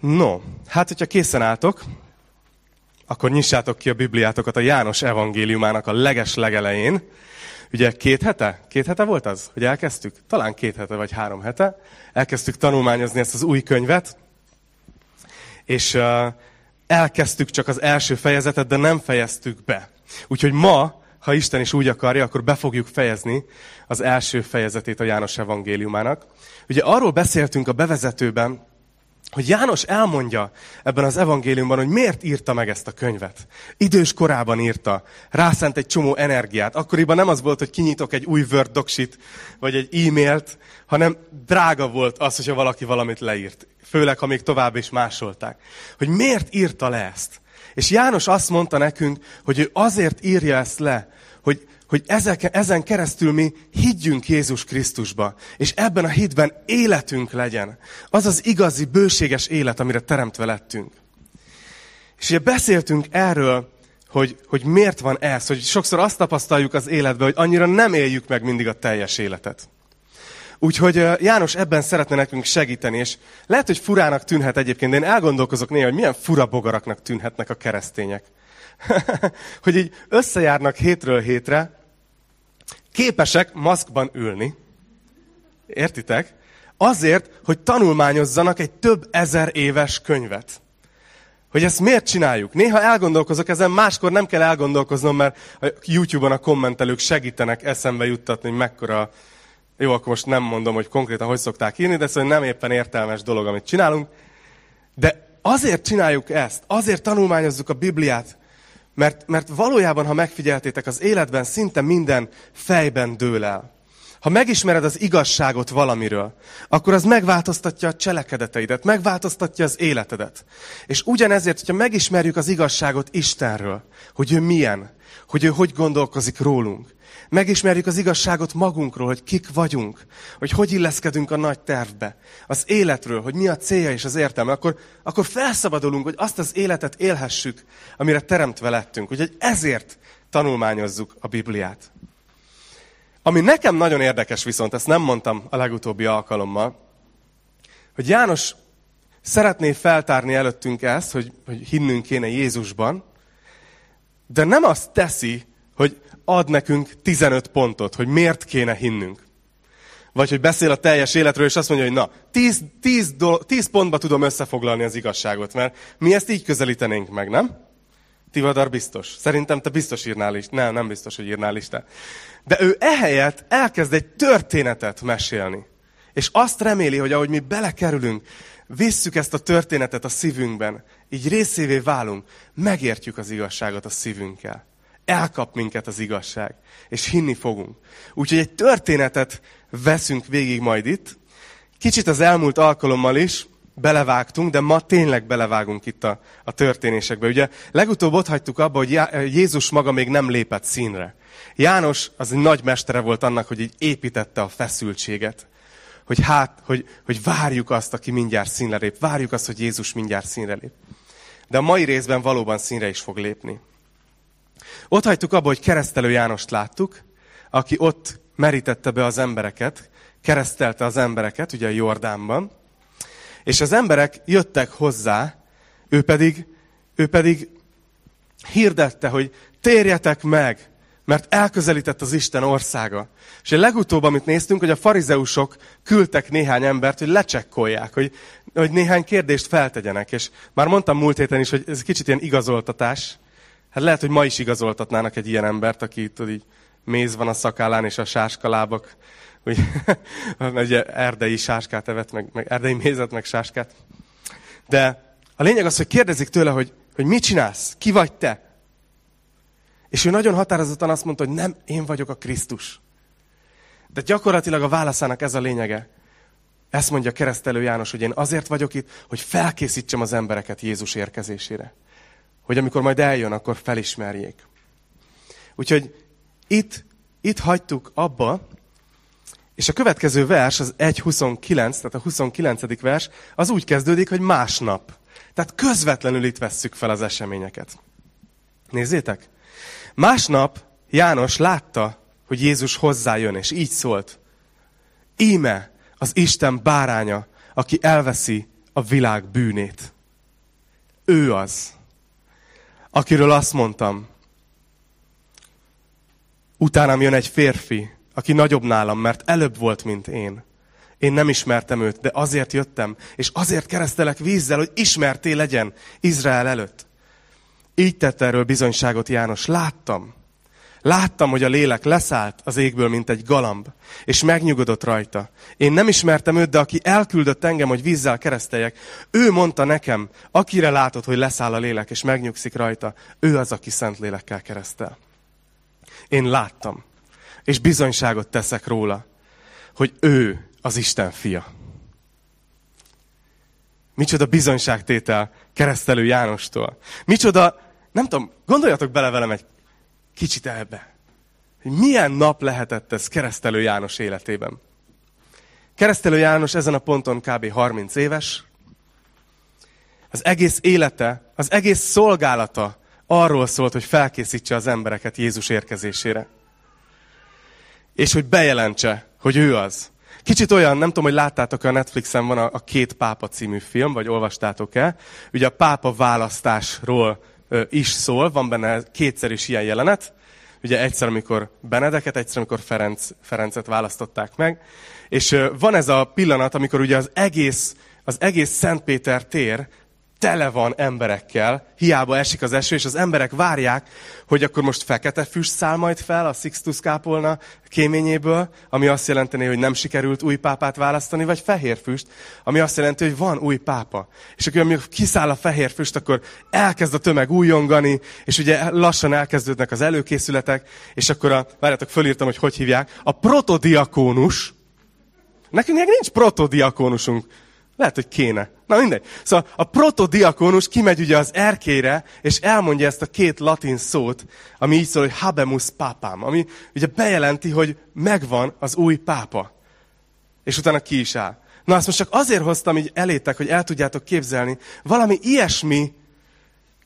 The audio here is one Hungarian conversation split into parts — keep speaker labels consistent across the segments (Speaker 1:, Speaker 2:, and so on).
Speaker 1: No, hát hogyha készen álltok, akkor nyissátok ki a Bibliátokat a János evangéliumának a leges legelején. Ugye két hete? Két hete volt az, hogy elkezdtük? Talán két hete vagy három hete. Elkezdtük tanulmányozni ezt az új könyvet, és uh, elkezdtük csak az első fejezetet, de nem fejeztük be. Úgyhogy ma, ha Isten is úgy akarja, akkor be fogjuk fejezni az első fejezetét a János evangéliumának. Ugye arról beszéltünk a bevezetőben, hogy János elmondja ebben az evangéliumban, hogy miért írta meg ezt a könyvet. Idős korában írta, rászent egy csomó energiát. Akkoriban nem az volt, hogy kinyitok egy új Word docsit, vagy egy e-mailt, hanem drága volt az, hogyha valaki valamit leírt. Főleg, ha még tovább is másolták. Hogy miért írta le ezt? És János azt mondta nekünk, hogy ő azért írja ezt le, hogy ezen keresztül mi higgyünk Jézus Krisztusba, és ebben a hitben életünk legyen. Az az igazi, bőséges élet, amire teremtve lettünk. És ugye beszéltünk erről, hogy, hogy miért van ez, hogy sokszor azt tapasztaljuk az életben, hogy annyira nem éljük meg mindig a teljes életet. Úgyhogy János ebben szeretne nekünk segíteni, és lehet, hogy furának tűnhet egyébként, de én elgondolkozok néha, hogy milyen fura bogaraknak tűnhetnek a keresztények. hogy így összejárnak hétről hétre, képesek maszkban ülni, értitek? Azért, hogy tanulmányozzanak egy több ezer éves könyvet. Hogy ezt miért csináljuk? Néha elgondolkozok ezen, máskor nem kell elgondolkoznom, mert a YouTube-on a kommentelők segítenek eszembe juttatni, hogy mekkora... Jó, akkor most nem mondom, hogy konkrétan hogy szokták írni, de szóval nem éppen értelmes dolog, amit csinálunk. De azért csináljuk ezt, azért tanulmányozzuk a Bibliát, mert, mert valójában, ha megfigyeltétek, az életben szinte minden fejben dől el. Ha megismered az igazságot valamiről, akkor az megváltoztatja a cselekedeteidet, megváltoztatja az életedet. És ugyanezért, hogyha megismerjük az igazságot Istenről, hogy ő milyen, hogy ő hogy gondolkozik rólunk, Megismerjük az igazságot magunkról, hogy kik vagyunk, hogy hogy illeszkedünk a nagy tervbe, az életről, hogy mi a célja és az értelme, akkor, akkor felszabadulunk, hogy azt az életet élhessük, amire teremtve lettünk. Úgyhogy ezért tanulmányozzuk a Bibliát. Ami nekem nagyon érdekes viszont, ezt nem mondtam a legutóbbi alkalommal, hogy János szeretné feltárni előttünk ezt, hogy, hogy hinnünk kéne Jézusban, de nem azt teszi, hogy ad nekünk 15 pontot, hogy miért kéne hinnünk. Vagy hogy beszél a teljes életről, és azt mondja, hogy na, 10, 10, 10 pontba tudom összefoglalni az igazságot, mert mi ezt így közelítenénk meg, nem? Tivadar biztos. Szerintem te biztos írnál is. Nem, nem biztos, hogy írnál listát. De ő ehelyett elkezd egy történetet mesélni. És azt reméli, hogy ahogy mi belekerülünk, visszük ezt a történetet a szívünkben, így részévé válunk, megértjük az igazságot a szívünkkel elkap minket az igazság, és hinni fogunk. Úgyhogy egy történetet veszünk végig majd itt. Kicsit az elmúlt alkalommal is belevágtunk, de ma tényleg belevágunk itt a, a történésekbe. Ugye legutóbb ott hagytuk abba, hogy Jézus maga még nem lépett színre. János az egy nagy mestere volt annak, hogy így építette a feszültséget. Hogy hát, hogy, hogy várjuk azt, aki mindjárt színre lép. Várjuk azt, hogy Jézus mindjárt színre lép. De a mai részben valóban színre is fog lépni. Ott hagytuk abba, hogy keresztelő Jánost láttuk, aki ott merítette be az embereket, keresztelte az embereket, ugye a Jordánban, és az emberek jöttek hozzá, ő pedig, ő pedig hirdette, hogy térjetek meg, mert elközelített az Isten országa. És a legutóbb, amit néztünk, hogy a farizeusok küldtek néhány embert, hogy lecsekkolják, hogy, hogy néhány kérdést feltegyenek. És már mondtam múlt héten is, hogy ez kicsit ilyen igazoltatás, Hát lehet, hogy ma is igazoltatnának egy ilyen embert, aki tudod, így méz van a szakállán, és a sáskalábak, hogy ugye erdei sáskát evett, meg, meg erdei mézet, meg sáskát. De a lényeg az, hogy kérdezik tőle, hogy, hogy mit csinálsz, ki vagy te? És ő nagyon határozottan azt mondta, hogy nem, én vagyok a Krisztus. De gyakorlatilag a válaszának ez a lényege. Ezt mondja keresztelő János, hogy én azért vagyok itt, hogy felkészítsem az embereket Jézus érkezésére hogy amikor majd eljön, akkor felismerjék. Úgyhogy itt, itt hagytuk abba, és a következő vers, az 1.29, tehát a 29. vers, az úgy kezdődik, hogy másnap. Tehát közvetlenül itt vesszük fel az eseményeket. Nézzétek! Másnap János látta, hogy Jézus hozzájön, és így szólt. Íme az Isten báránya, aki elveszi a világ bűnét. Ő az, akiről azt mondtam, utánam jön egy férfi, aki nagyobb nálam, mert előbb volt, mint én. Én nem ismertem őt, de azért jöttem, és azért keresztelek vízzel, hogy ismerté legyen Izrael előtt. Így tett erről bizonyságot János. Láttam. Láttam, hogy a lélek leszállt az égből, mint egy galamb, és megnyugodott rajta. Én nem ismertem őt, de aki elküldött engem, hogy vízzel kereszteljek, ő mondta nekem, akire látod, hogy leszáll a lélek, és megnyugszik rajta, ő az, aki szent lélekkel keresztel. Én láttam, és bizonyságot teszek róla, hogy ő az Isten fia. Micsoda bizonyságtétel keresztelő Jánostól. Micsoda, nem tudom, gondoljatok bele velem egy kicsit ebbe. Hogy milyen nap lehetett ez keresztelő János életében. Keresztelő János ezen a ponton kb. 30 éves. Az egész élete, az egész szolgálata arról szólt, hogy felkészítse az embereket Jézus érkezésére. És hogy bejelentse, hogy ő az. Kicsit olyan, nem tudom, hogy láttátok a Netflixen van a, a Két Pápa című film, vagy olvastátok-e. Ugye a pápa választásról is szól, van benne kétszer is ilyen jelenet. Ugye egyszer, amikor Benedeket, egyszer, amikor Ferenc, Ferencet választották meg. És van ez a pillanat, amikor ugye az egész, az egész Szentpéter tér tele van emberekkel, hiába esik az eső, és az emberek várják, hogy akkor most fekete füst száll majd fel a Sixtus kápolna kéményéből, ami azt jelenteni, hogy nem sikerült új pápát választani, vagy fehér füst, ami azt jelenti, hogy van új pápa. És akkor amikor kiszáll a fehér füst, akkor elkezd a tömeg újongani, és ugye lassan elkezdődnek az előkészületek, és akkor a, várjátok, fölírtam, hogy hogy hívják, a protodiakónus, nekünk nincs protodiakónusunk, lehet, hogy kéne. Na mindegy. Szóval a protodiakonus kimegy ugye az erkére, és elmondja ezt a két latin szót, ami így szól, hogy habemus papám, ami ugye bejelenti, hogy megvan az új pápa. És utána ki is áll. Na azt most csak azért hoztam így elétek, hogy el tudjátok képzelni, valami ilyesmi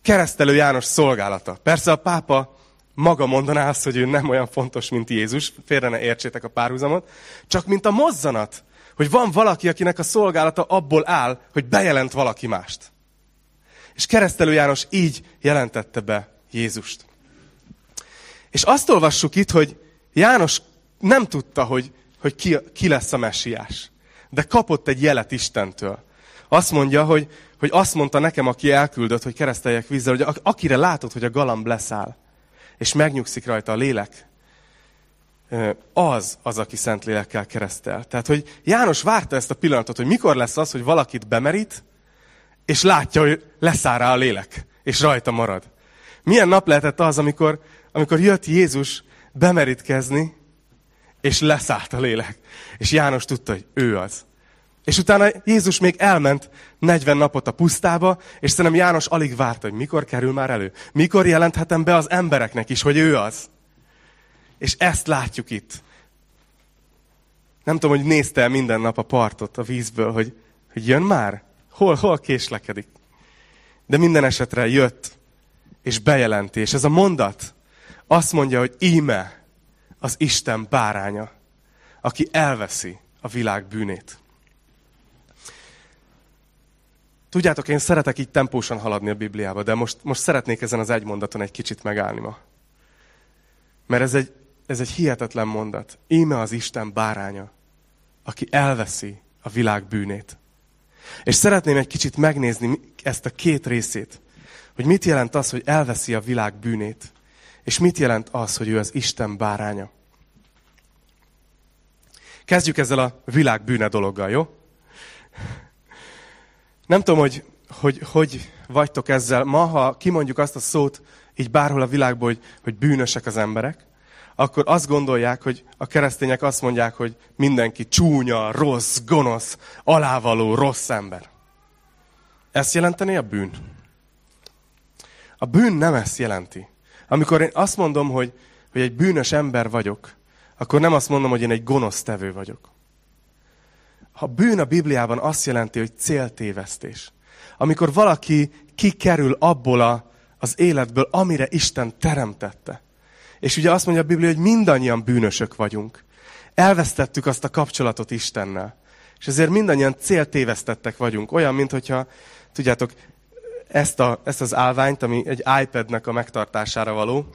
Speaker 1: keresztelő János szolgálata. Persze a pápa maga mondaná azt, hogy ő nem olyan fontos, mint Jézus, félre ne értsétek a párhuzamot, csak mint a mozzanat, hogy van valaki, akinek a szolgálata abból áll, hogy bejelent valaki mást. És keresztelő János így jelentette be Jézust. És azt olvassuk itt, hogy János nem tudta, hogy, hogy ki, ki lesz a messiás. De kapott egy jelet Istentől. Azt mondja, hogy, hogy azt mondta nekem, aki elküldött, hogy kereszteljek vízzel, hogy akire látod, hogy a galamb leszáll, és megnyugszik rajta a lélek, az az, aki Szentlélekkel keresztel. Tehát, hogy János várta ezt a pillanatot, hogy mikor lesz az, hogy valakit bemerít, és látja, hogy leszáll rá a lélek, és rajta marad. Milyen nap lehetett az, amikor, amikor jött Jézus bemerítkezni, és leszállt a lélek. És János tudta, hogy ő az. És utána Jézus még elment 40 napot a pusztába, és szerintem János alig várta, hogy mikor kerül már elő. Mikor jelenthetem be az embereknek is, hogy ő az. És ezt látjuk itt. Nem tudom, hogy nézte minden nap a partot a vízből, hogy, hogy jön már? Hol, hol késlekedik? De minden esetre jött, és bejelenti. És ez a mondat azt mondja, hogy íme az Isten báránya, aki elveszi a világ bűnét. Tudjátok, én szeretek így tempósan haladni a Bibliába, de most, most szeretnék ezen az egy mondaton egy kicsit megállni ma. Mert ez egy ez egy hihetetlen mondat. Íme az Isten báránya, aki elveszi a világ bűnét. És szeretném egy kicsit megnézni ezt a két részét, hogy mit jelent az, hogy elveszi a világ bűnét, és mit jelent az, hogy ő az Isten báránya. Kezdjük ezzel a világ bűne dologgal, jó? Nem tudom, hogy, hogy, hogy vagytok ezzel. Ma, ha kimondjuk azt a szót így bárhol a világban, hogy, hogy bűnösek az emberek, akkor azt gondolják, hogy a keresztények azt mondják, hogy mindenki csúnya, rossz, gonosz, alávaló, rossz ember. Ezt jelenteni a bűn? A bűn nem ezt jelenti. Amikor én azt mondom, hogy, hogy egy bűnös ember vagyok, akkor nem azt mondom, hogy én egy gonosz tevő vagyok. Ha bűn a Bibliában azt jelenti, hogy céltévesztés. Amikor valaki kikerül abból a, az életből, amire Isten teremtette. És ugye azt mondja a Biblia, hogy mindannyian bűnösök vagyunk. Elvesztettük azt a kapcsolatot Istennel. És ezért mindannyian céltévesztettek vagyunk. Olyan, mint hogyha, tudjátok, ezt, a, ezt az állványt, ami egy iPadnek a megtartására való,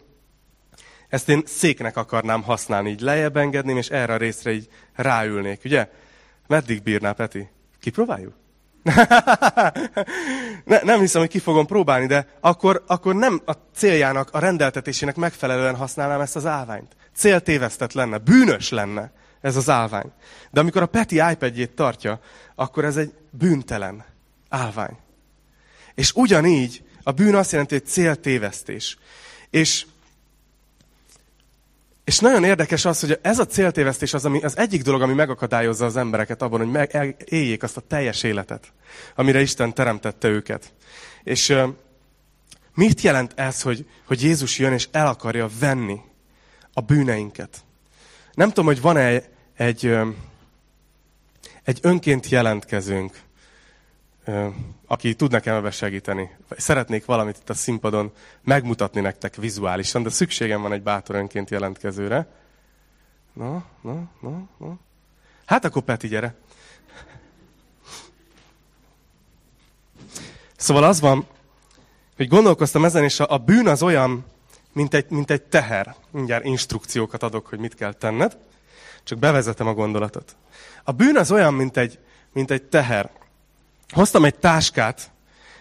Speaker 1: ezt én széknek akarnám használni, így lejjebb engedném, és erre a részre így ráülnék, ugye? Meddig bírná, Peti? Kipróbáljuk? Ne, nem hiszem, hogy ki fogom próbálni, de akkor, akkor nem a céljának, a rendeltetésének megfelelően használnám ezt az állványt. Céltévesztett lenne, bűnös lenne ez az állvány. De amikor a Peti iPad-jét tartja, akkor ez egy bűntelen állvány. És ugyanígy a bűn azt jelenti, hogy céltévesztés. És és nagyon érdekes az, hogy ez a céltévesztés az, ami, az egyik dolog, ami megakadályozza az embereket abban, hogy meg, éljék azt a teljes életet, amire Isten teremtette őket. És uh, mit jelent ez, hogy, hogy Jézus jön és el akarja venni a bűneinket? Nem tudom, hogy van-e egy, egy, egy önként jelentkezőnk, aki tud nekem ebbe segíteni. Szeretnék valamit itt a színpadon megmutatni nektek vizuálisan, de szükségem van egy bátor önként jelentkezőre. Na, na, na, na. Hát akkor Peti, gyere. Szóval az van, hogy gondolkoztam ezen, és a, a bűn az olyan, mint egy, mint egy teher. Mindjárt instrukciókat adok, hogy mit kell tenned. Csak bevezetem a gondolatot. A bűn az olyan, mint egy, mint egy teher. Hoztam egy táskát,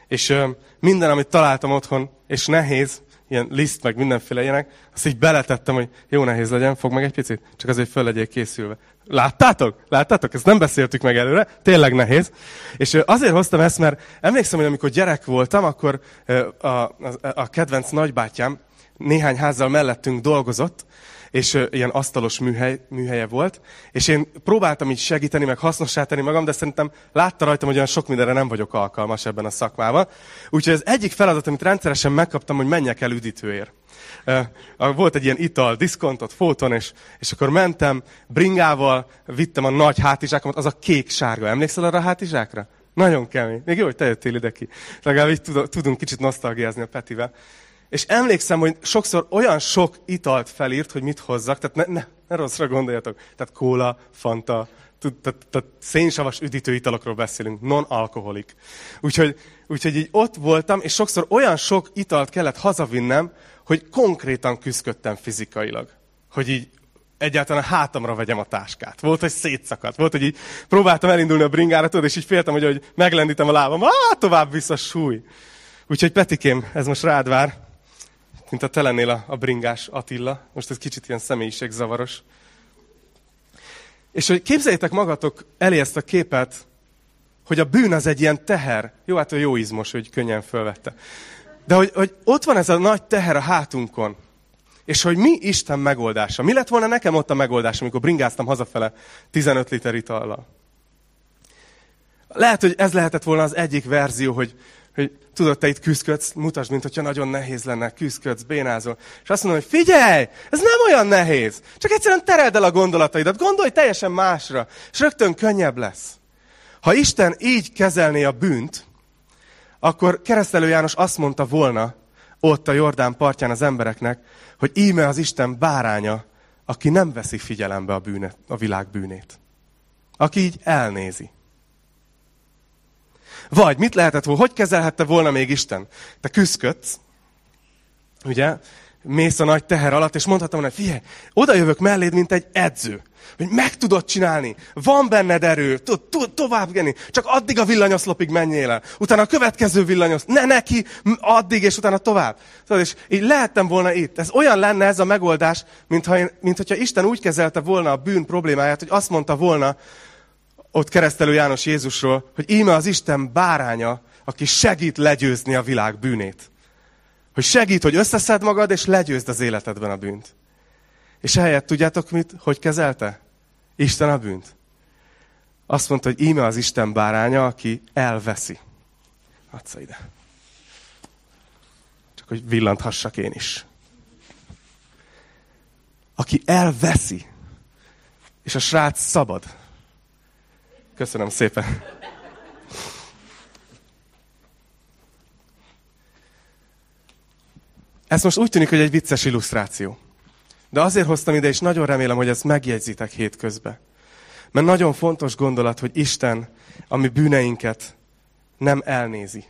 Speaker 1: és minden, amit találtam otthon, és nehéz, ilyen liszt, meg mindenféle ilyenek, azt így beletettem, hogy jó nehéz legyen, fog meg egy picit, csak azért föl legyél készülve. Láttátok? Láttátok? Ezt nem beszéltük meg előre, tényleg nehéz. És azért hoztam ezt, mert emlékszem, hogy amikor gyerek voltam, akkor a, a, a kedvenc nagybátyám néhány házzal mellettünk dolgozott, és ilyen asztalos műhely, műhelye volt, és én próbáltam így segíteni, meg hasznossá tenni magam, de szerintem látta rajtam, hogy olyan sok mindenre nem vagyok alkalmas ebben a szakmában. Úgyhogy az egyik feladat, amit rendszeresen megkaptam, hogy menjek el üdítőért. Volt egy ilyen ital, diszkontot, fóton, és, és akkor mentem bringával, vittem a nagy hátizsákomat, az a kék-sárga. Emlékszel arra a hátizsákra? Nagyon kemény. Még jó, hogy te jöttél ide ki. Legalább így tudunk kicsit nosztalgiázni a Petivel. És emlékszem, hogy sokszor olyan sok italt felírt, hogy mit hozzak, tehát ne, ne, ne rosszra gondoljatok. Tehát kóla, fanta, tehát, szénsavas üdítő italokról beszélünk, non-alkoholik. Úgyhogy, úgyhogy így ott voltam, és sokszor olyan sok italt kellett hazavinnem, hogy konkrétan küzdöttem fizikailag. Hogy így egyáltalán a hátamra vegyem a táskát. Volt, hogy szétszakadt. Volt, hogy így próbáltam elindulni a bringára, tudod, és így féltem, hogy, hogy meglendítem a lábam. Á, tovább vissza súly. Úgyhogy Petikém, ez most rád vár mint a te lennél a, a bringás Attila. Most ez kicsit ilyen személyiségzavaros. És hogy képzeljétek magatok elé ezt a képet, hogy a bűn az egy ilyen teher. Jó, hát a jó izmos, hogy könnyen fölvette. De hogy, hogy ott van ez a nagy teher a hátunkon. És hogy mi Isten megoldása? Mi lett volna nekem ott a megoldás, amikor bringáztam hazafele 15 liter itallal? Lehet, hogy ez lehetett volna az egyik verzió, hogy, hogy tudod, te itt küzdködsz, mutasd, mint hogyha nagyon nehéz lenne, küzdködsz, bénázol. És azt mondom, hogy figyelj, ez nem olyan nehéz. Csak egyszerűen tereld el a gondolataidat, gondolj teljesen másra, és rögtön könnyebb lesz. Ha Isten így kezelné a bűnt, akkor keresztelő János azt mondta volna ott a Jordán partján az embereknek, hogy íme az Isten báránya, aki nem veszi figyelembe a, bűnet, a világ bűnét. Aki így elnézi. Vagy mit lehetett volna, hogy kezelhette volna még Isten? Te küzdködsz, ugye, mész a nagy teher alatt, és mondhatom volna, figyelj, oda jövök melléd, mint egy edző. Hogy meg tudod csinálni, van benned erő, tud, tud tovább genni, csak addig a villanyoszlopig menjél el. Utána a következő villanyosz, ne neki, addig, és utána tovább. Tudod, és így lehettem volna itt. Ez olyan lenne ez a megoldás, mintha, én, mint hogyha Isten úgy kezelte volna a bűn problémáját, hogy azt mondta volna, ott keresztelő János Jézusról, hogy íme az Isten báránya, aki segít legyőzni a világ bűnét. Hogy segít, hogy összeszed magad, és legyőzd az életedben a bűnt. És ehelyett tudjátok mit? Hogy kezelte? Isten a bűnt. Azt mondta, hogy íme az Isten báránya, aki elveszi. Adsz ide. Csak hogy villanthassak én is. Aki elveszi. És a srác szabad. Köszönöm szépen. Ez most úgy tűnik, hogy egy vicces illusztráció. De azért hoztam ide, és nagyon remélem, hogy ezt megjegyzitek hétközben. Mert nagyon fontos gondolat, hogy Isten, ami bűneinket nem elnézi.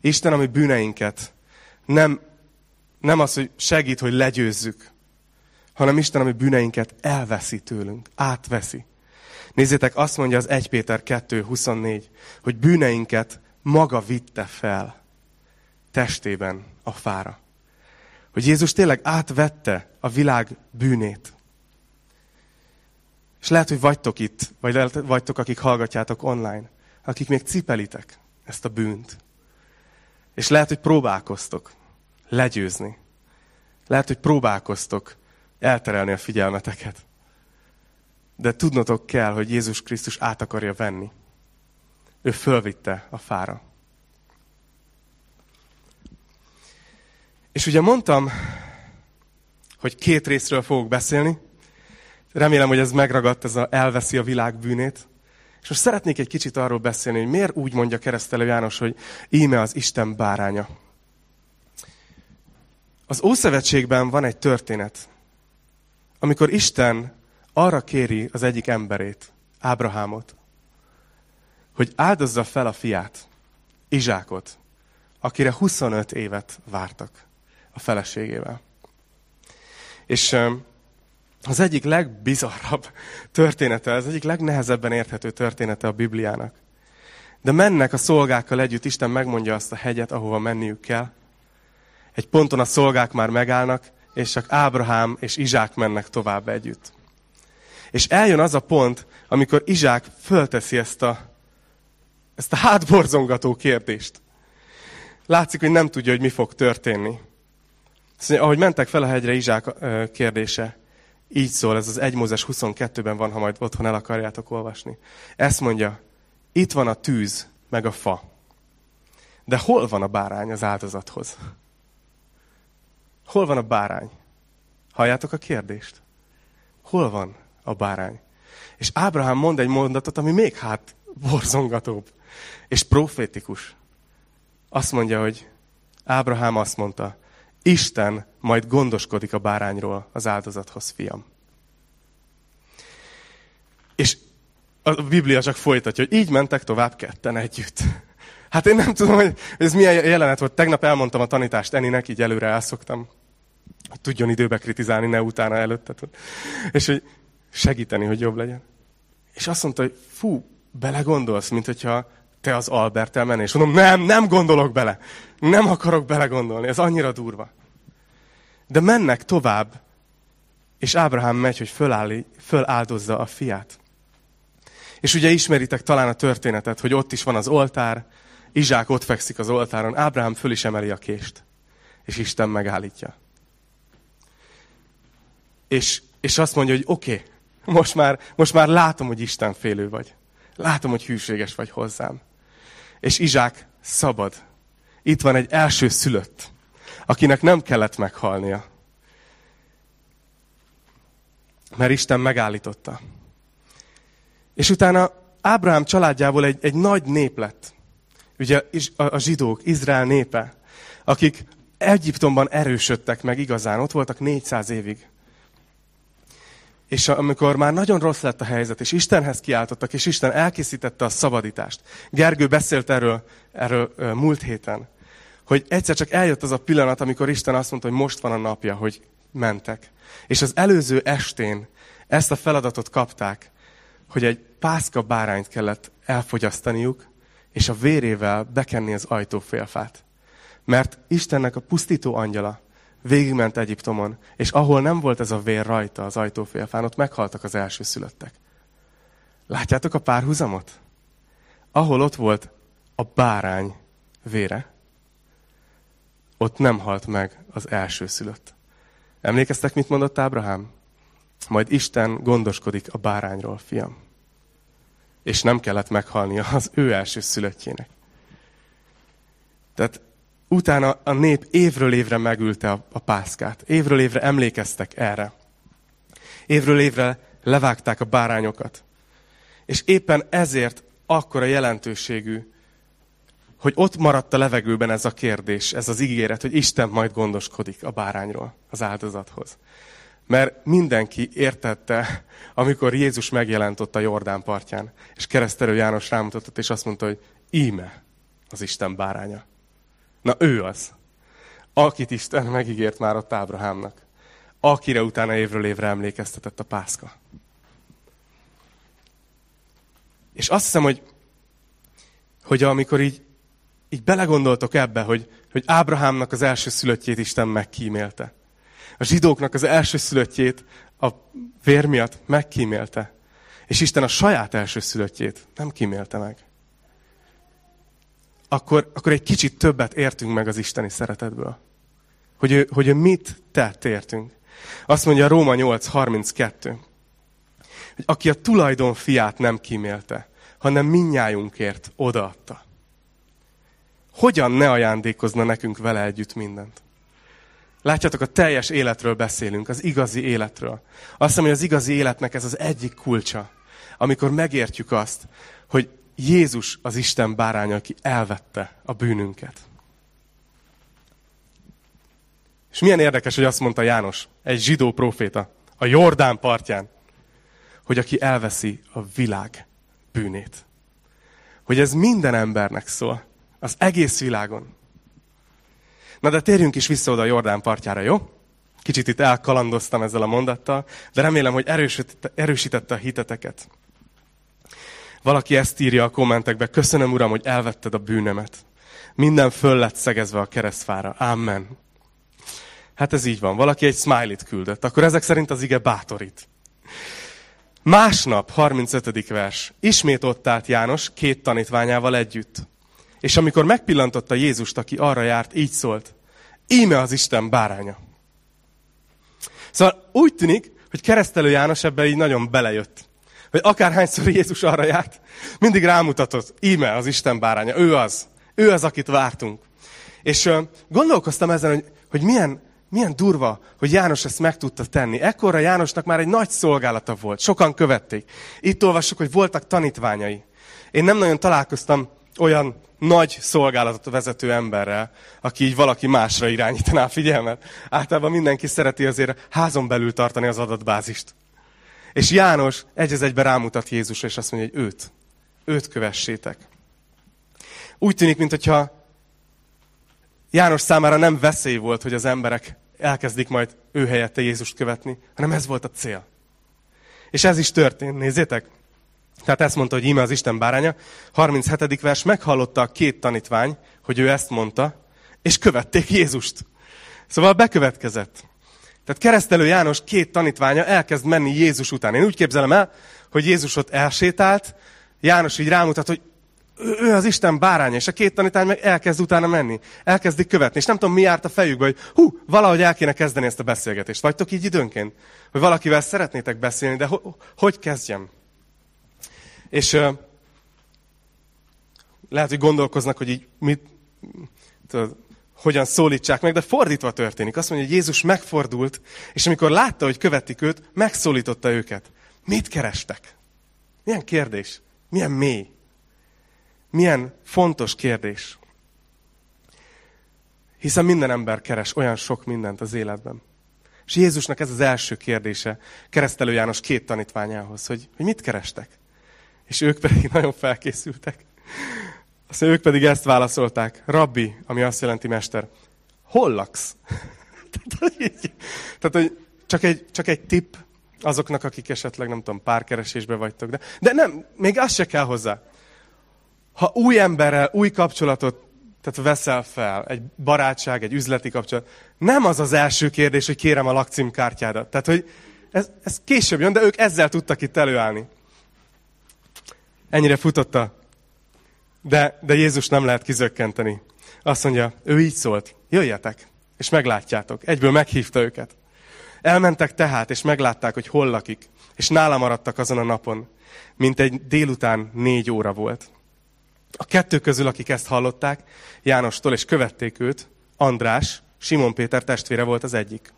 Speaker 1: Isten, ami bűneinket nem, nem az, hogy segít, hogy legyőzzük, hanem Isten, ami bűneinket elveszi tőlünk, átveszi. Nézzétek, azt mondja az 1 Péter 2.24, hogy bűneinket maga vitte fel testében a fára. Hogy Jézus tényleg átvette a világ bűnét. És lehet, hogy vagytok itt, vagy lehet, vagytok, akik hallgatjátok online, akik még cipelitek ezt a bűnt. És lehet, hogy próbálkoztok legyőzni. Lehet, hogy próbálkoztok elterelni a figyelmeteket. De tudnotok kell, hogy Jézus Krisztus át akarja venni. Ő fölvitte a fára. És ugye mondtam, hogy két részről fogok beszélni. Remélem, hogy ez megragadt, ez a elveszi a világ bűnét. És most szeretnék egy kicsit arról beszélni, hogy miért úgy mondja keresztelő János, hogy íme az Isten báránya. Az Ószövetségben van egy történet, amikor Isten arra kéri az egyik emberét, Ábrahámot, hogy áldozza fel a fiát, Izsákot, akire 25 évet vártak a feleségével. És az egyik legbizarrabb története, az egyik legnehezebben érthető története a Bibliának. De mennek a szolgákkal együtt, Isten megmondja azt a hegyet, ahova menniük kell. Egy ponton a szolgák már megállnak, és csak Ábrahám és Izsák mennek tovább együtt. És eljön az a pont, amikor Izsák fölteszi ezt a, ezt a hátborzongató kérdést. Látszik, hogy nem tudja, hogy mi fog történni. Szóval, ahogy mentek fel a hegyre, Izsák kérdése. Így szól, ez az 1 Mózes 22-ben van, ha majd otthon el akarjátok olvasni. Ezt mondja, itt van a tűz, meg a fa. De hol van a bárány az áldozathoz? Hol van a bárány? Halljátok a kérdést? Hol van a bárány? És Ábrahám mond egy mondatot, ami még hát borzongatóbb, és profétikus. Azt mondja, hogy Ábrahám azt mondta, Isten majd gondoskodik a bárányról az áldozathoz, fiam. És a Biblia csak folytatja, hogy így mentek tovább ketten együtt. Hát én nem tudom, hogy ez milyen jelenet volt. Tegnap elmondtam a tanítást Eninek, így előre elszoktam, hogy tudjon időbe kritizálni, ne utána előtte. És hogy segíteni, hogy jobb legyen. És azt mondta, hogy fú, belegondolsz, mint hogyha te az Albert mennél. És mondom, nem, nem gondolok bele. Nem akarok belegondolni, ez annyira durva. De mennek tovább, és Ábrahám megy, hogy fölállí, föláldozza a fiát. És ugye ismeritek talán a történetet, hogy ott is van az oltár, Izsák ott fekszik az oltáron, Ábrahám föl is emeli a kést, és Isten megállítja. És, és azt mondja, hogy oké, okay, most már, most már látom, hogy Isten félő vagy. Látom, hogy hűséges vagy hozzám. És Izsák szabad. Itt van egy első szülött, akinek nem kellett meghalnia. Mert Isten megállította. És utána Ábrahám családjából egy, egy nagy nép lett. Ugye a, a zsidók, Izrael népe, akik Egyiptomban erősödtek meg igazán, ott voltak 400 évig. És amikor már nagyon rossz lett a helyzet, és Istenhez kiáltottak, és Isten elkészítette a szabadítást. Gergő beszélt erről, erről múlt héten, hogy egyszer csak eljött az a pillanat, amikor Isten azt mondta, hogy most van a napja, hogy mentek. És az előző estén ezt a feladatot kapták, hogy egy pászka bárányt kellett elfogyasztaniuk, és a vérével bekenni az ajtófélfát. Mert Istennek a pusztító angyala végigment Egyiptomon, és ahol nem volt ez a vér rajta az ajtófélfán, ott meghaltak az első szülöttek. Látjátok a párhuzamot? Ahol ott volt a bárány vére, ott nem halt meg az első szülött. Emlékeztek, mit mondott Ábrahám? Majd Isten gondoskodik a bárányról, fiam. És nem kellett meghalnia az ő első szülöttjének. Tehát utána a nép évről évre megülte a, a pászkát. Évről évre emlékeztek erre. Évről évre levágták a bárányokat. És éppen ezért akkora jelentőségű, hogy ott maradt a levegőben ez a kérdés, ez az ígéret, hogy Isten majd gondoskodik a bárányról, az áldozathoz. Mert mindenki értette, amikor Jézus megjelent ott a Jordán partján, és keresztelő János rámutatott, és azt mondta, hogy íme az Isten báránya. Na ő az, akit Isten megígért már ott Ábrahámnak, akire utána évről évre emlékeztetett a pászka. És azt hiszem, hogy, hogy amikor így, így belegondoltok ebbe, hogy, hogy Ábrahámnak az első szülöttjét Isten megkímélte. A zsidóknak az első szülöttjét a vér miatt megkímélte. És Isten a saját első szülöttjét nem kímélte meg. Akkor, akkor egy kicsit többet értünk meg az isteni szeretetből. Hogy hogy mit tett értünk. Azt mondja Róma 8.32, hogy aki a tulajdon fiát nem kímélte, hanem minnyájunkért odaadta. Hogyan ne ajándékozna nekünk vele együtt mindent? Látjátok, a teljes életről beszélünk, az igazi életről. Azt hiszem, hogy az igazi életnek ez az egyik kulcsa, amikor megértjük azt, hogy Jézus az Isten báránya, aki elvette a bűnünket. És milyen érdekes, hogy azt mondta János, egy zsidó proféta, a Jordán partján, hogy aki elveszi a világ bűnét. Hogy ez minden embernek szól, az egész világon. Na de térjünk is vissza oda a Jordán partjára, jó? Kicsit itt elkalandoztam ezzel a mondattal, de remélem, hogy erősítette, a hiteteket. Valaki ezt írja a kommentekbe, köszönöm Uram, hogy elvetted a bűnömet. Minden föl lett szegezve a keresztfára. Amen. Hát ez így van. Valaki egy smiley-t küldött. Akkor ezek szerint az ige bátorít. Másnap, 35. vers. Ismét ott állt János két tanítványával együtt. És amikor megpillantotta Jézust, aki arra járt, így szólt. Íme az Isten báránya. Szóval úgy tűnik, hogy keresztelő János ebbe így nagyon belejött. Hogy akárhányszor Jézus arra járt, mindig rámutatott. Íme az Isten báránya. Ő az. Ő az, akit vártunk. És gondolkoztam ezen, hogy, hogy milyen, milyen durva, hogy János ezt meg tudta tenni. Ekkorra Jánosnak már egy nagy szolgálata volt. Sokan követték. Itt olvassuk, hogy voltak tanítványai. Én nem nagyon találkoztam olyan nagy szolgálatot vezető emberrel, aki így valaki másra irányítaná a figyelmet. Általában mindenki szereti azért házon belül tartani az adatbázist. És János egy az egybe rámutat Jézusra, és azt mondja, hogy őt, őt kövessétek. Úgy tűnik, mintha János számára nem veszély volt, hogy az emberek elkezdik majd ő helyette Jézust követni, hanem ez volt a cél. És ez is történt, nézzétek! Tehát ezt mondta, hogy íme az Isten báránya. 37. vers, meghallotta a két tanítvány, hogy ő ezt mondta, és követték Jézust. Szóval bekövetkezett. Tehát keresztelő János két tanítványa elkezd menni Jézus után. Én úgy képzelem el, hogy Jézus ott elsétált, János így rámutat, hogy ő az Isten báránya, és a két tanítvány meg elkezd utána menni. Elkezdik követni. És nem tudom, mi járt a fejükbe, hogy hú, valahogy el kéne kezdeni ezt a beszélgetést. Vagytok így időnként? Hogy valakivel szeretnétek beszélni, de ho- hogy kezdjem? És uh, lehet, hogy gondolkoznak, hogy így mit, tudod, hogyan szólítsák meg, de fordítva történik. Azt mondja, hogy Jézus megfordult, és amikor látta, hogy követik őt, megszólította őket. Mit kerestek? Milyen kérdés? Milyen mély? Milyen fontos kérdés? Hiszen minden ember keres olyan sok mindent az életben. És Jézusnak ez az első kérdése keresztelő János két tanítványához, hogy, hogy mit kerestek? És ők pedig nagyon felkészültek. Aztán ők pedig ezt válaszolták. Rabbi, ami azt jelenti mester. Hol laksz? Tehát, hogy csak egy, csak egy tipp azoknak, akik esetleg, nem tudom, párkeresésbe vagytok. De, de nem, még az se kell hozzá. Ha új emberrel, új kapcsolatot tehát veszel fel, egy barátság, egy üzleti kapcsolat, nem az az első kérdés, hogy kérem a lakcímkártyádat. Tehát, hogy ez, ez később jön, de ők ezzel tudtak itt előállni. Ennyire futotta. De, de Jézus nem lehet kizökkenteni. Azt mondja, ő így szólt, jöjjetek, és meglátjátok. Egyből meghívta őket. Elmentek tehát, és meglátták, hogy hol lakik, és nála maradtak azon a napon, mint egy délután négy óra volt. A kettő közül, akik ezt hallották, Jánostól, és követték őt, András, Simon Péter testvére volt az egyik.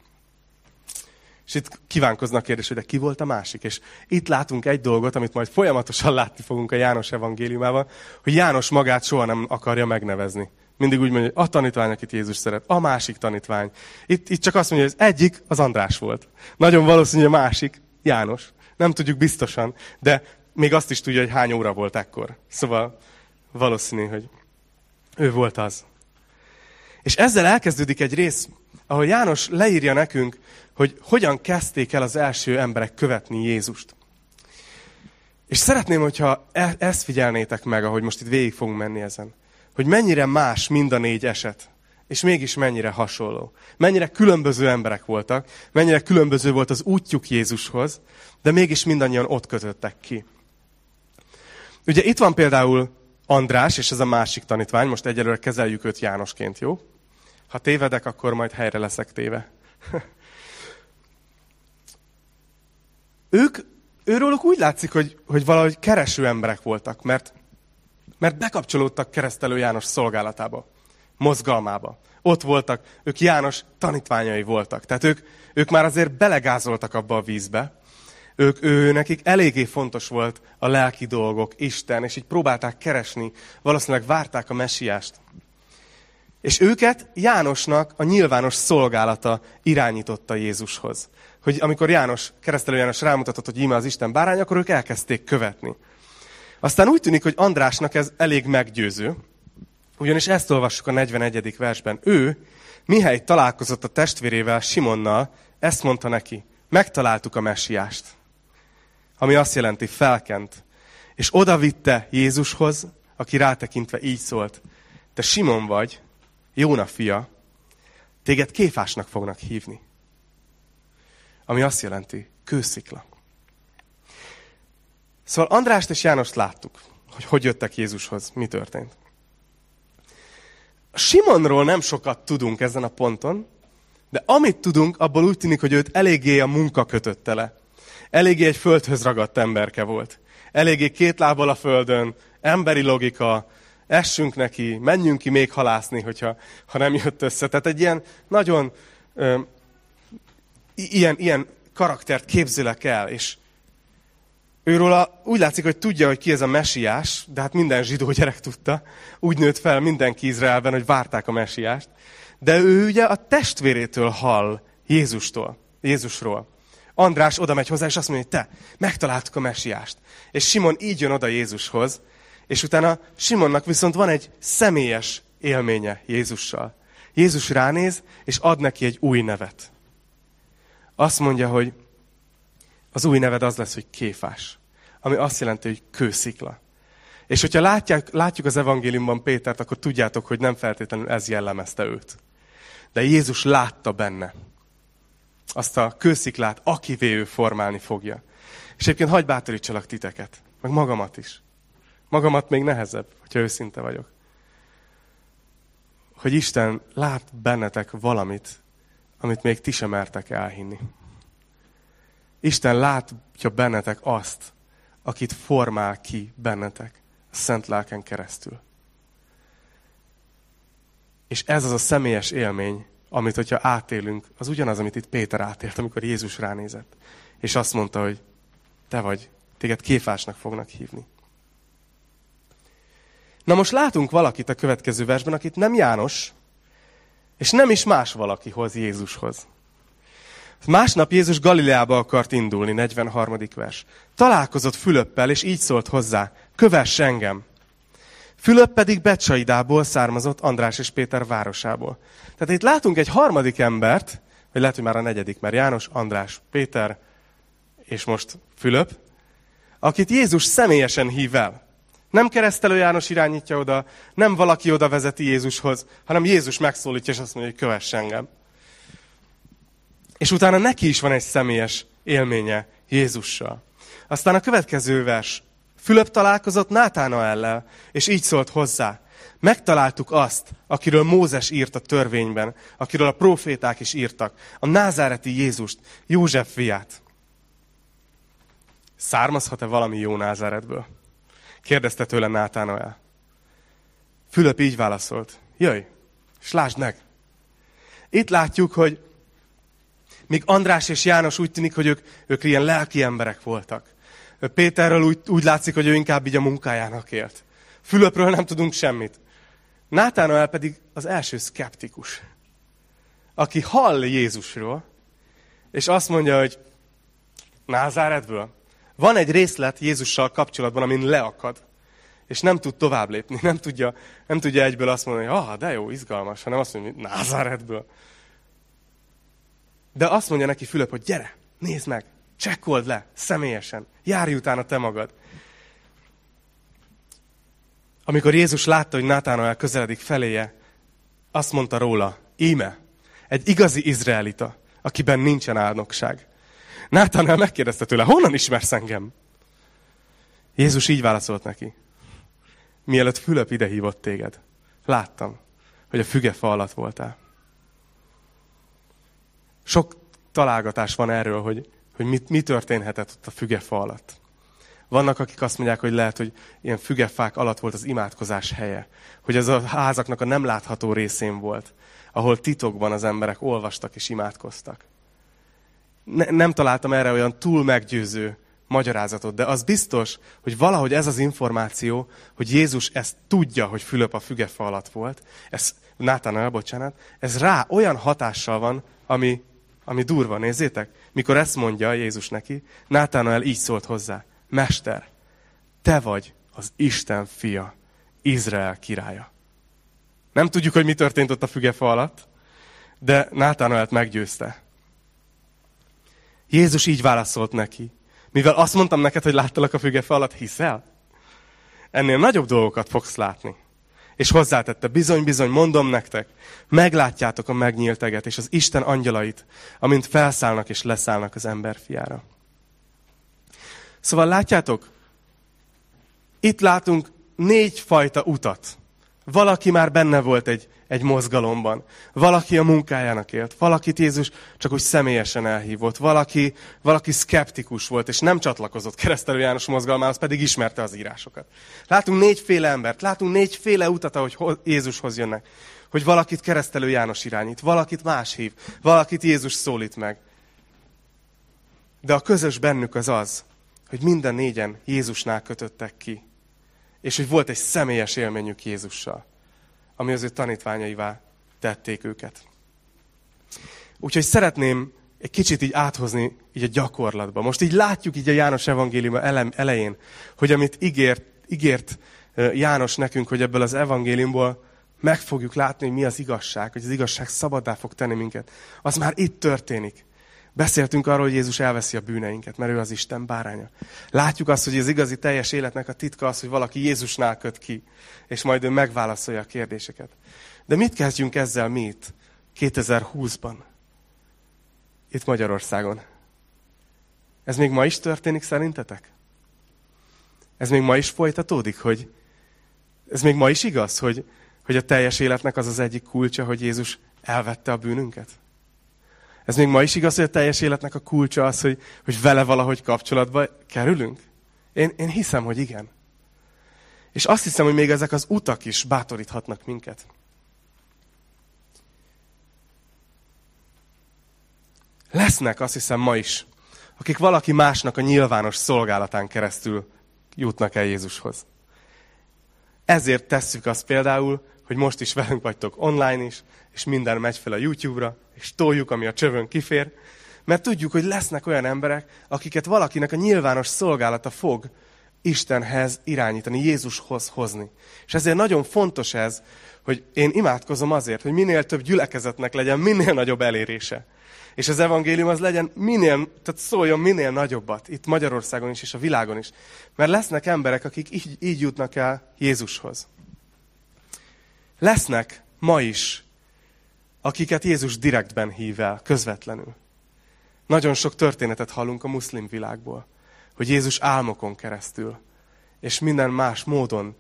Speaker 1: És itt kívánkoznak kérdés, hogy de ki volt a másik. És itt látunk egy dolgot, amit majd folyamatosan látni fogunk a János evangéliumában, hogy János magát soha nem akarja megnevezni. Mindig úgy mondja, hogy a tanítvány, akit Jézus szeret, a másik tanítvány. Itt, itt csak azt mondja, hogy az egyik az András volt. Nagyon valószínű, a másik János. Nem tudjuk biztosan, de még azt is tudja, hogy hány óra volt ekkor. Szóval valószínű, hogy ő volt az. És ezzel elkezdődik egy rész, ahol János leírja nekünk, hogy hogyan kezdték el az első emberek követni Jézust. És szeretném, hogyha e- ezt figyelnétek meg, ahogy most itt végig fogunk menni ezen. Hogy mennyire más mind a négy eset, és mégis mennyire hasonló. Mennyire különböző emberek voltak, mennyire különböző volt az útjuk Jézushoz, de mégis mindannyian ott kötöttek ki. Ugye itt van például András, és ez a másik tanítvány, most egyelőre kezeljük őt Jánosként, jó? Ha tévedek, akkor majd helyre leszek téve. ők, őróluk úgy látszik, hogy, hogy valahogy kereső emberek voltak, mert, mert bekapcsolódtak keresztelő János szolgálatába, mozgalmába. Ott voltak, ők János tanítványai voltak. Tehát ők, ők már azért belegázoltak abba a vízbe. Ők, ő, nekik eléggé fontos volt a lelki dolgok, Isten, és így próbálták keresni, valószínűleg várták a messiást. És őket Jánosnak a nyilvános szolgálata irányította Jézushoz. Hogy amikor János, keresztelő János rámutatott, hogy íme az Isten bárány, akkor ők elkezdték követni. Aztán úgy tűnik, hogy Andrásnak ez elég meggyőző, ugyanis ezt olvassuk a 41. versben. Ő, mihely találkozott a testvérével, Simonnal, ezt mondta neki, megtaláltuk a messiást. Ami azt jelenti, felkent. És oda vitte Jézushoz, aki rátekintve így szólt, te Simon vagy, Jóna fia, téged kéfásnak fognak hívni. Ami azt jelenti, kőszikla. Szóval Andrást és Jánost láttuk, hogy hogy jöttek Jézushoz, mi történt. Simonról nem sokat tudunk ezen a ponton, de amit tudunk, abból úgy tűnik, hogy őt eléggé a munka kötötte le. Eléggé egy földhöz ragadt emberke volt. Eléggé két lábbal a földön, emberi logika, essünk neki, menjünk ki még halászni, hogyha, ha nem jött össze. Tehát egy ilyen nagyon ö, ilyen, ilyen karaktert képzelek el, és őről úgy látszik, hogy tudja, hogy ki ez a mesiás, de hát minden zsidó gyerek tudta. Úgy nőtt fel mindenki Izraelben, hogy várták a mesiást. De ő ugye a testvérétől hall Jézustól, Jézusról. András oda megy hozzá, és azt mondja, hogy te, megtaláltuk a mesiást. És Simon így jön oda Jézushoz, és utána Simonnak viszont van egy személyes élménye Jézussal. Jézus ránéz, és ad neki egy új nevet. Azt mondja, hogy az új neved az lesz, hogy kéfás. Ami azt jelenti, hogy kőszikla. És hogyha látják, látjuk az evangéliumban Pétert, akkor tudjátok, hogy nem feltétlenül ez jellemezte őt. De Jézus látta benne azt a kősziklát, akivé ő formálni fogja. És egyébként hagyj bátorítsalak titeket, meg magamat is. Magamat még nehezebb, hogyha őszinte vagyok. Hogy Isten lát bennetek valamit, amit még ti sem mertek elhinni. Isten látja bennetek azt, akit formál ki bennetek a Szent Lelken keresztül. És ez az a személyes élmény, amit, hogyha átélünk, az ugyanaz, amit itt Péter átélt, amikor Jézus ránézett. És azt mondta, hogy te vagy, téged kéfásnak fognak hívni. Na most látunk valakit a következő versben, akit nem János, és nem is más valaki hoz Jézushoz. Másnap Jézus Galileába akart indulni, 43. vers. Találkozott Fülöppel, és így szólt hozzá, kövess engem. Fülöp pedig Becsaidából származott András és Péter városából. Tehát itt látunk egy harmadik embert, vagy lehet, hogy már a negyedik, mert János, András, Péter, és most Fülöp, akit Jézus személyesen hív el. Nem keresztelő János irányítja oda, nem valaki oda vezeti Jézushoz, hanem Jézus megszólítja, és azt mondja, hogy kövess engem. És utána neki is van egy személyes élménye Jézussal. Aztán a következő vers. Fülöp találkozott Nátánaellel, és így szólt hozzá. Megtaláltuk azt, akiről Mózes írt a törvényben, akiről a proféták is írtak, a názáreti Jézust, József fiát. Származhat-e valami jó názáretből? Kérdezte tőle Nátánael. Fülöp így válaszolt. Jöjj, és lásd meg. Itt látjuk, hogy Míg András és János úgy tűnik, hogy ők, ők ilyen lelki emberek voltak. Péterről úgy, úgy látszik, hogy ő inkább így a munkájának élt. Fülöpről nem tudunk semmit. Nátánael pedig az első szkeptikus, aki hall Jézusról, és azt mondja, hogy Názáretből. Van egy részlet Jézussal kapcsolatban, amin leakad, és nem tud tovább lépni, nem tudja, nem tudja egyből azt mondani, hogy ah, de jó, izgalmas, hanem azt mondja, hogy Názáretből. De azt mondja neki Fülöp, hogy gyere, nézd meg, csekkold le, személyesen, járj utána te magad. Amikor Jézus látta, hogy Nátánael közeledik feléje, azt mondta róla, íme, egy igazi izraelita, akiben nincsen álnokság. Nátánael megkérdezte tőle, honnan ismersz engem? Jézus így válaszolt neki. Mielőtt Fülöp idehívott téged, láttam, hogy a fügefa alatt voltál. Sok találgatás van erről, hogy, hogy mi, mi történhetett ott a fügefa alatt. Vannak, akik azt mondják, hogy lehet, hogy ilyen fügefák alatt volt az imádkozás helye. Hogy ez a házaknak a nem látható részén volt, ahol titokban az emberek olvastak és imádkoztak. Ne, nem találtam erre olyan túl meggyőző magyarázatot, de az biztos, hogy valahogy ez az információ, hogy Jézus ezt tudja, hogy Fülöp a fügefa alatt volt, ez, Nátánál, bocsánat, ez rá olyan hatással van, ami, ami durva, nézzétek. Mikor ezt mondja Jézus neki, Nátánál így szólt hozzá. Mester, te vagy az Isten fia, Izrael királya. Nem tudjuk, hogy mi történt ott a fügefa alatt, de Nátánaelt meggyőzte. Jézus így válaszolt neki. Mivel azt mondtam neked, hogy láttalak a fügefa alatt, hiszel? Ennél nagyobb dolgokat fogsz látni. És hozzátette, bizony, bizony, mondom nektek, meglátjátok a megnyílt eget és az Isten angyalait, amint felszállnak és leszállnak az emberfiára. Szóval látjátok, itt látunk négy fajta utat. Valaki már benne volt egy, egy mozgalomban. Valaki a munkájának élt. Valakit Jézus csak úgy személyesen elhívott. Valaki, valaki szkeptikus volt, és nem csatlakozott keresztelő János mozgalmához, pedig ismerte az írásokat. Látunk négyféle embert, látunk négyféle utat, ahogy Jézushoz jönnek. Hogy valakit keresztelő János irányít, valakit más hív, valakit Jézus szólít meg. De a közös bennük az az, hogy minden négyen Jézusnál kötöttek ki. És hogy volt egy személyes élményük Jézussal, ami az ő tanítványaivá tették őket. Úgyhogy szeretném egy kicsit így áthozni így a gyakorlatba. Most így látjuk így a János evangélium elején, hogy amit ígért, ígért János nekünk, hogy ebből az evangéliumból meg fogjuk látni, hogy mi az igazság, hogy az igazság szabadá fog tenni minket. Az már itt történik. Beszéltünk arról, hogy Jézus elveszi a bűneinket, mert ő az Isten báránya. Látjuk azt, hogy az igazi teljes életnek a titka az, hogy valaki Jézusnál köt ki, és majd ő megválaszolja a kérdéseket. De mit kezdjünk ezzel mi itt, 2020-ban? Itt Magyarországon. Ez még ma is történik szerintetek? Ez még ma is folytatódik, hogy ez még ma is igaz, hogy, hogy a teljes életnek az az egyik kulcsa, hogy Jézus elvette a bűnünket? Ez még ma is igaz, hogy a teljes életnek a kulcsa az, hogy, hogy vele valahogy kapcsolatba kerülünk? Én, én hiszem, hogy igen. És azt hiszem, hogy még ezek az utak is bátoríthatnak minket. Lesznek, azt hiszem, ma is, akik valaki másnak a nyilvános szolgálatán keresztül jutnak el Jézushoz. Ezért tesszük azt például, hogy most is velünk vagytok online is, és minden megy fel a YouTube-ra, és toljuk, ami a csövön kifér, mert tudjuk, hogy lesznek olyan emberek, akiket valakinek a nyilvános szolgálata fog Istenhez irányítani, Jézushoz hozni. És ezért nagyon fontos ez, hogy én imádkozom azért, hogy minél több gyülekezetnek legyen minél nagyobb elérése. És az evangélium az legyen minél, tehát szóljon minél nagyobbat, itt Magyarországon is, és a világon is. Mert lesznek emberek, akik így, így jutnak el Jézushoz. Lesznek ma is, akiket Jézus direktben hív el, közvetlenül. Nagyon sok történetet hallunk a muszlim világból, hogy Jézus álmokon keresztül, és minden más módon,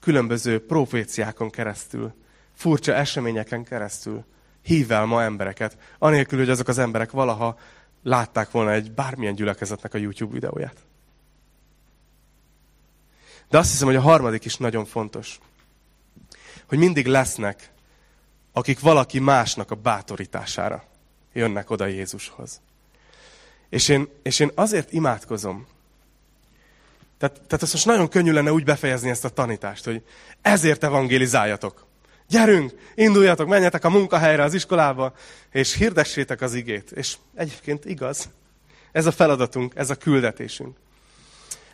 Speaker 1: különböző proféciákon keresztül, furcsa eseményeken keresztül hív el ma embereket, anélkül, hogy azok az emberek valaha látták volna egy bármilyen gyülekezetnek a YouTube videóját. De azt hiszem, hogy a harmadik is nagyon fontos hogy mindig lesznek, akik valaki másnak a bátorítására jönnek oda Jézushoz. És én, és én azért imádkozom, tehát, tehát azt most nagyon könnyű lenne úgy befejezni ezt a tanítást, hogy ezért evangélizáljatok. Gyerünk, induljatok, menjetek a munkahelyre, az iskolába, és hirdessétek az igét. És egyébként igaz. Ez a feladatunk, ez a küldetésünk.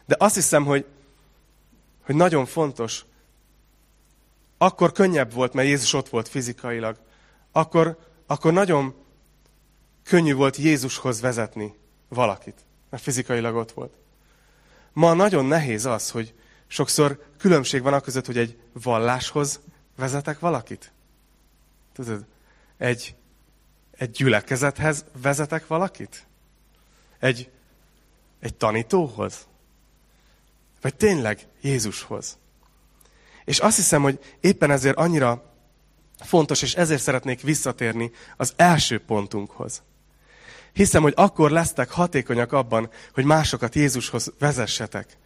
Speaker 1: De azt hiszem, hogy, hogy nagyon fontos, akkor könnyebb volt, mert Jézus ott volt fizikailag. Akkor, akkor nagyon könnyű volt Jézushoz vezetni valakit, mert fizikailag ott volt. Ma nagyon nehéz az, hogy sokszor különbség van között, hogy egy valláshoz vezetek valakit. Tudod, egy, egy gyülekezethez vezetek valakit? Egy, egy tanítóhoz? Vagy tényleg Jézushoz? És azt hiszem, hogy éppen ezért annyira fontos, és ezért szeretnék visszatérni az első pontunkhoz. Hiszem, hogy akkor lesztek hatékonyak abban, hogy másokat Jézushoz vezessetek,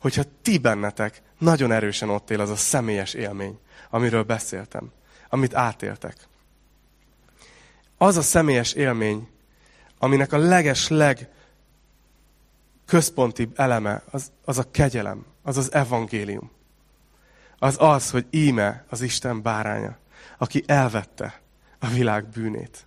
Speaker 1: hogyha ti bennetek nagyon erősen ott él az a személyes élmény, amiről beszéltem, amit átéltek. Az a személyes élmény, aminek a leges-leg központi eleme, az, az a kegyelem, az az evangélium. Az az, hogy íme az Isten báránya, aki elvette a világ bűnét.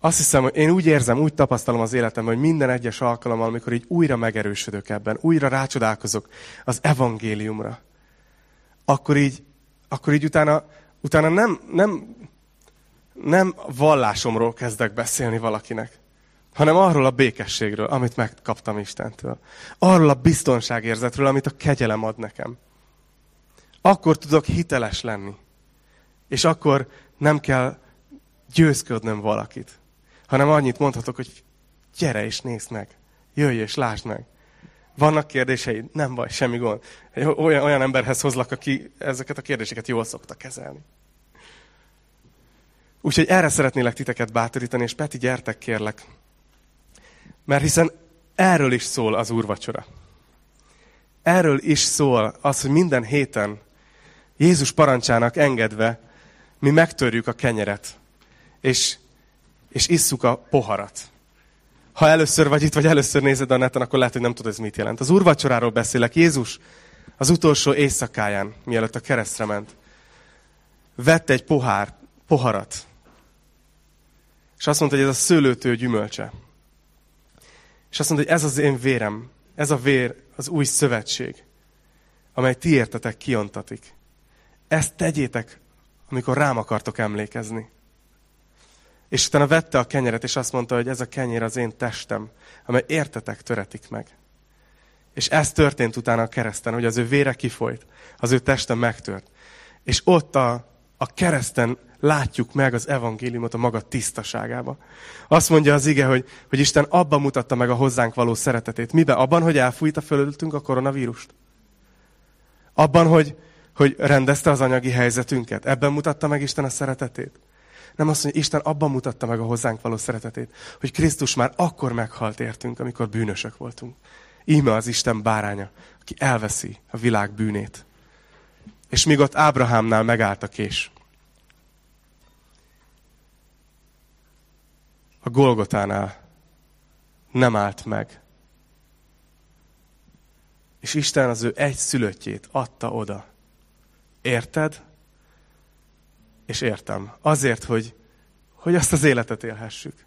Speaker 1: Azt hiszem, hogy én úgy érzem, úgy tapasztalom az életemben, hogy minden egyes alkalommal, amikor így újra megerősödök ebben, újra rácsodálkozok az evangéliumra, akkor így, akkor így utána, utána nem, nem, nem vallásomról kezdek beszélni valakinek, hanem arról a békességről, amit megkaptam Istentől. Arról a biztonságérzetről, amit a kegyelem ad nekem. Akkor tudok hiteles lenni. És akkor nem kell győzködnöm valakit hanem annyit mondhatok, hogy gyere és nézd meg, jöjj és lásd meg. Vannak kérdéseid? Nem baj, semmi gond. Olyan, olyan emberhez hozlak, aki ezeket a kérdéseket jól szokta kezelni. Úgyhogy erre szeretnélek titeket bátorítani, és Peti, gyertek kérlek. Mert hiszen erről is szól az úrvacsora. Erről is szól az, hogy minden héten Jézus parancsának engedve mi megtörjük a kenyeret, és és isszuk a poharat. Ha először vagy itt, vagy először nézed a neten, akkor lehet, hogy nem tudod, ez mit jelent. Az úrvacsoráról beszélek. Jézus az utolsó éjszakáján, mielőtt a keresztre ment, vette egy pohár, poharat, és azt mondta, hogy ez a szőlőtő gyümölcse. És azt mondta, hogy ez az én vérem, ez a vér az új szövetség, amely ti értetek kiontatik. Ezt tegyétek, amikor rám akartok emlékezni. És utána vette a kenyeret, és azt mondta, hogy ez a kenyér az én testem, amely értetek töretik meg. És ez történt utána a kereszten, hogy az ő vére kifolyt, az ő teste megtört. És ott a, a kereszten látjuk meg az evangéliumot a maga tisztaságába. Azt mondja az ige, hogy, hogy Isten abban mutatta meg a hozzánk való szeretetét. Miben? Abban, hogy elfújta fölöttünk a koronavírust? Abban, hogy, hogy rendezte az anyagi helyzetünket? Ebben mutatta meg Isten a szeretetét? Nem azt mondja, Isten abban mutatta meg a hozzánk való szeretetét, hogy Krisztus már akkor meghalt értünk, amikor bűnösök voltunk. Íme az Isten báránya, aki elveszi a világ bűnét. És míg ott Ábrahámnál megállt a kés, a Golgotánál nem állt meg. És Isten az ő egy szülöttjét adta oda. Érted? és értem. Azért, hogy, hogy azt az életet élhessük.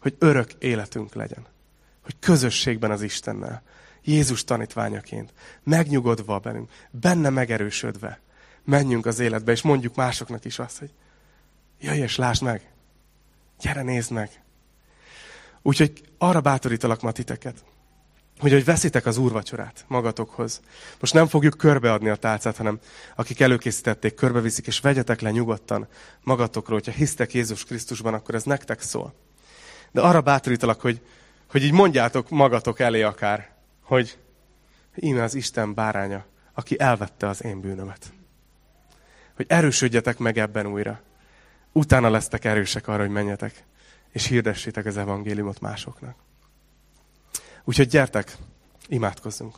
Speaker 1: Hogy örök életünk legyen. Hogy közösségben az Istennel. Jézus tanítványaként. Megnyugodva bennünk. Benne megerősödve. Menjünk az életbe, és mondjuk másoknak is azt, hogy jöjj és lásd meg. Gyere, nézd meg. Úgyhogy arra bátorítalak ma titeket, hogy, hogy veszitek az úrvacsorát magatokhoz. Most nem fogjuk körbeadni a tálcát, hanem akik előkészítették, körbeviszik, és vegyetek le nyugodtan magatokról. Hogyha hisztek Jézus Krisztusban, akkor ez nektek szól. De arra bátorítalak, hogy, hogy így mondjátok magatok elé akár, hogy íme az Isten báránya, aki elvette az én bűnömet. Hogy erősödjetek meg ebben újra. Utána lesztek erősek arra, hogy menjetek, és hirdessétek az evangéliumot másoknak. Úgyhogy gyertek, imádkozzunk.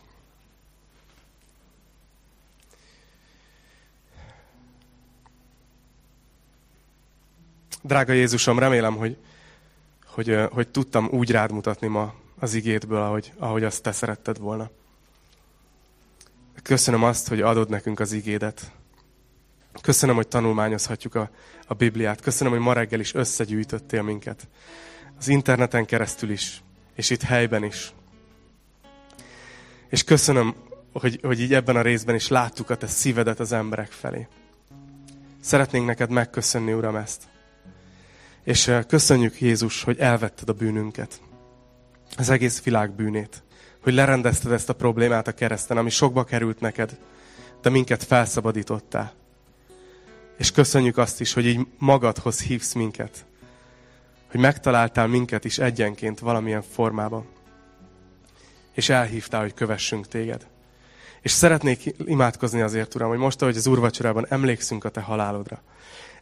Speaker 1: Drága Jézusom, remélem, hogy, hogy, hogy tudtam úgy rád mutatni ma az igétből, ahogy, ahogy azt te szeretted volna. Köszönöm azt, hogy adod nekünk az igédet. Köszönöm, hogy tanulmányozhatjuk a, a Bibliát. Köszönöm, hogy ma reggel is összegyűjtöttél minket. Az interneten keresztül is, és itt helyben is. És köszönöm, hogy, hogy így ebben a részben is láttuk a te szívedet az emberek felé. Szeretnénk neked megköszönni, Uram, ezt. És köszönjük, Jézus, hogy elvetted a bűnünket. Az egész világ bűnét. Hogy lerendezted ezt a problémát a kereszten, ami sokba került neked, de minket felszabadítottál. És köszönjük azt is, hogy így magadhoz hívsz minket. Hogy megtaláltál minket is egyenként valamilyen formában. És elhívtál, hogy kövessünk téged. És szeretnék imádkozni azért, Uram, hogy most, ahogy az úrvacsorában emlékszünk a Te halálodra,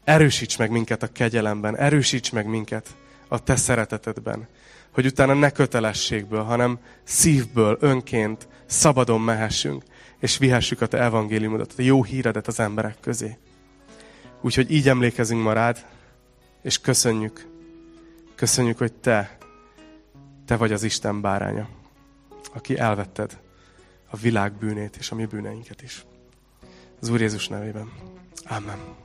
Speaker 1: erősíts meg minket a kegyelemben, erősíts meg minket a Te szeretetedben, hogy utána ne kötelességből, hanem szívből, önként, szabadon mehessünk, és vihessük a Te evangéliumodat, a jó híredet az emberek közé. Úgyhogy így emlékezünk ma rád, és köszönjük, köszönjük, hogy Te, Te vagy az Isten báránya, aki elvetted a világ bűnét és a mi bűneinket is. Az Úr Jézus nevében. Amen.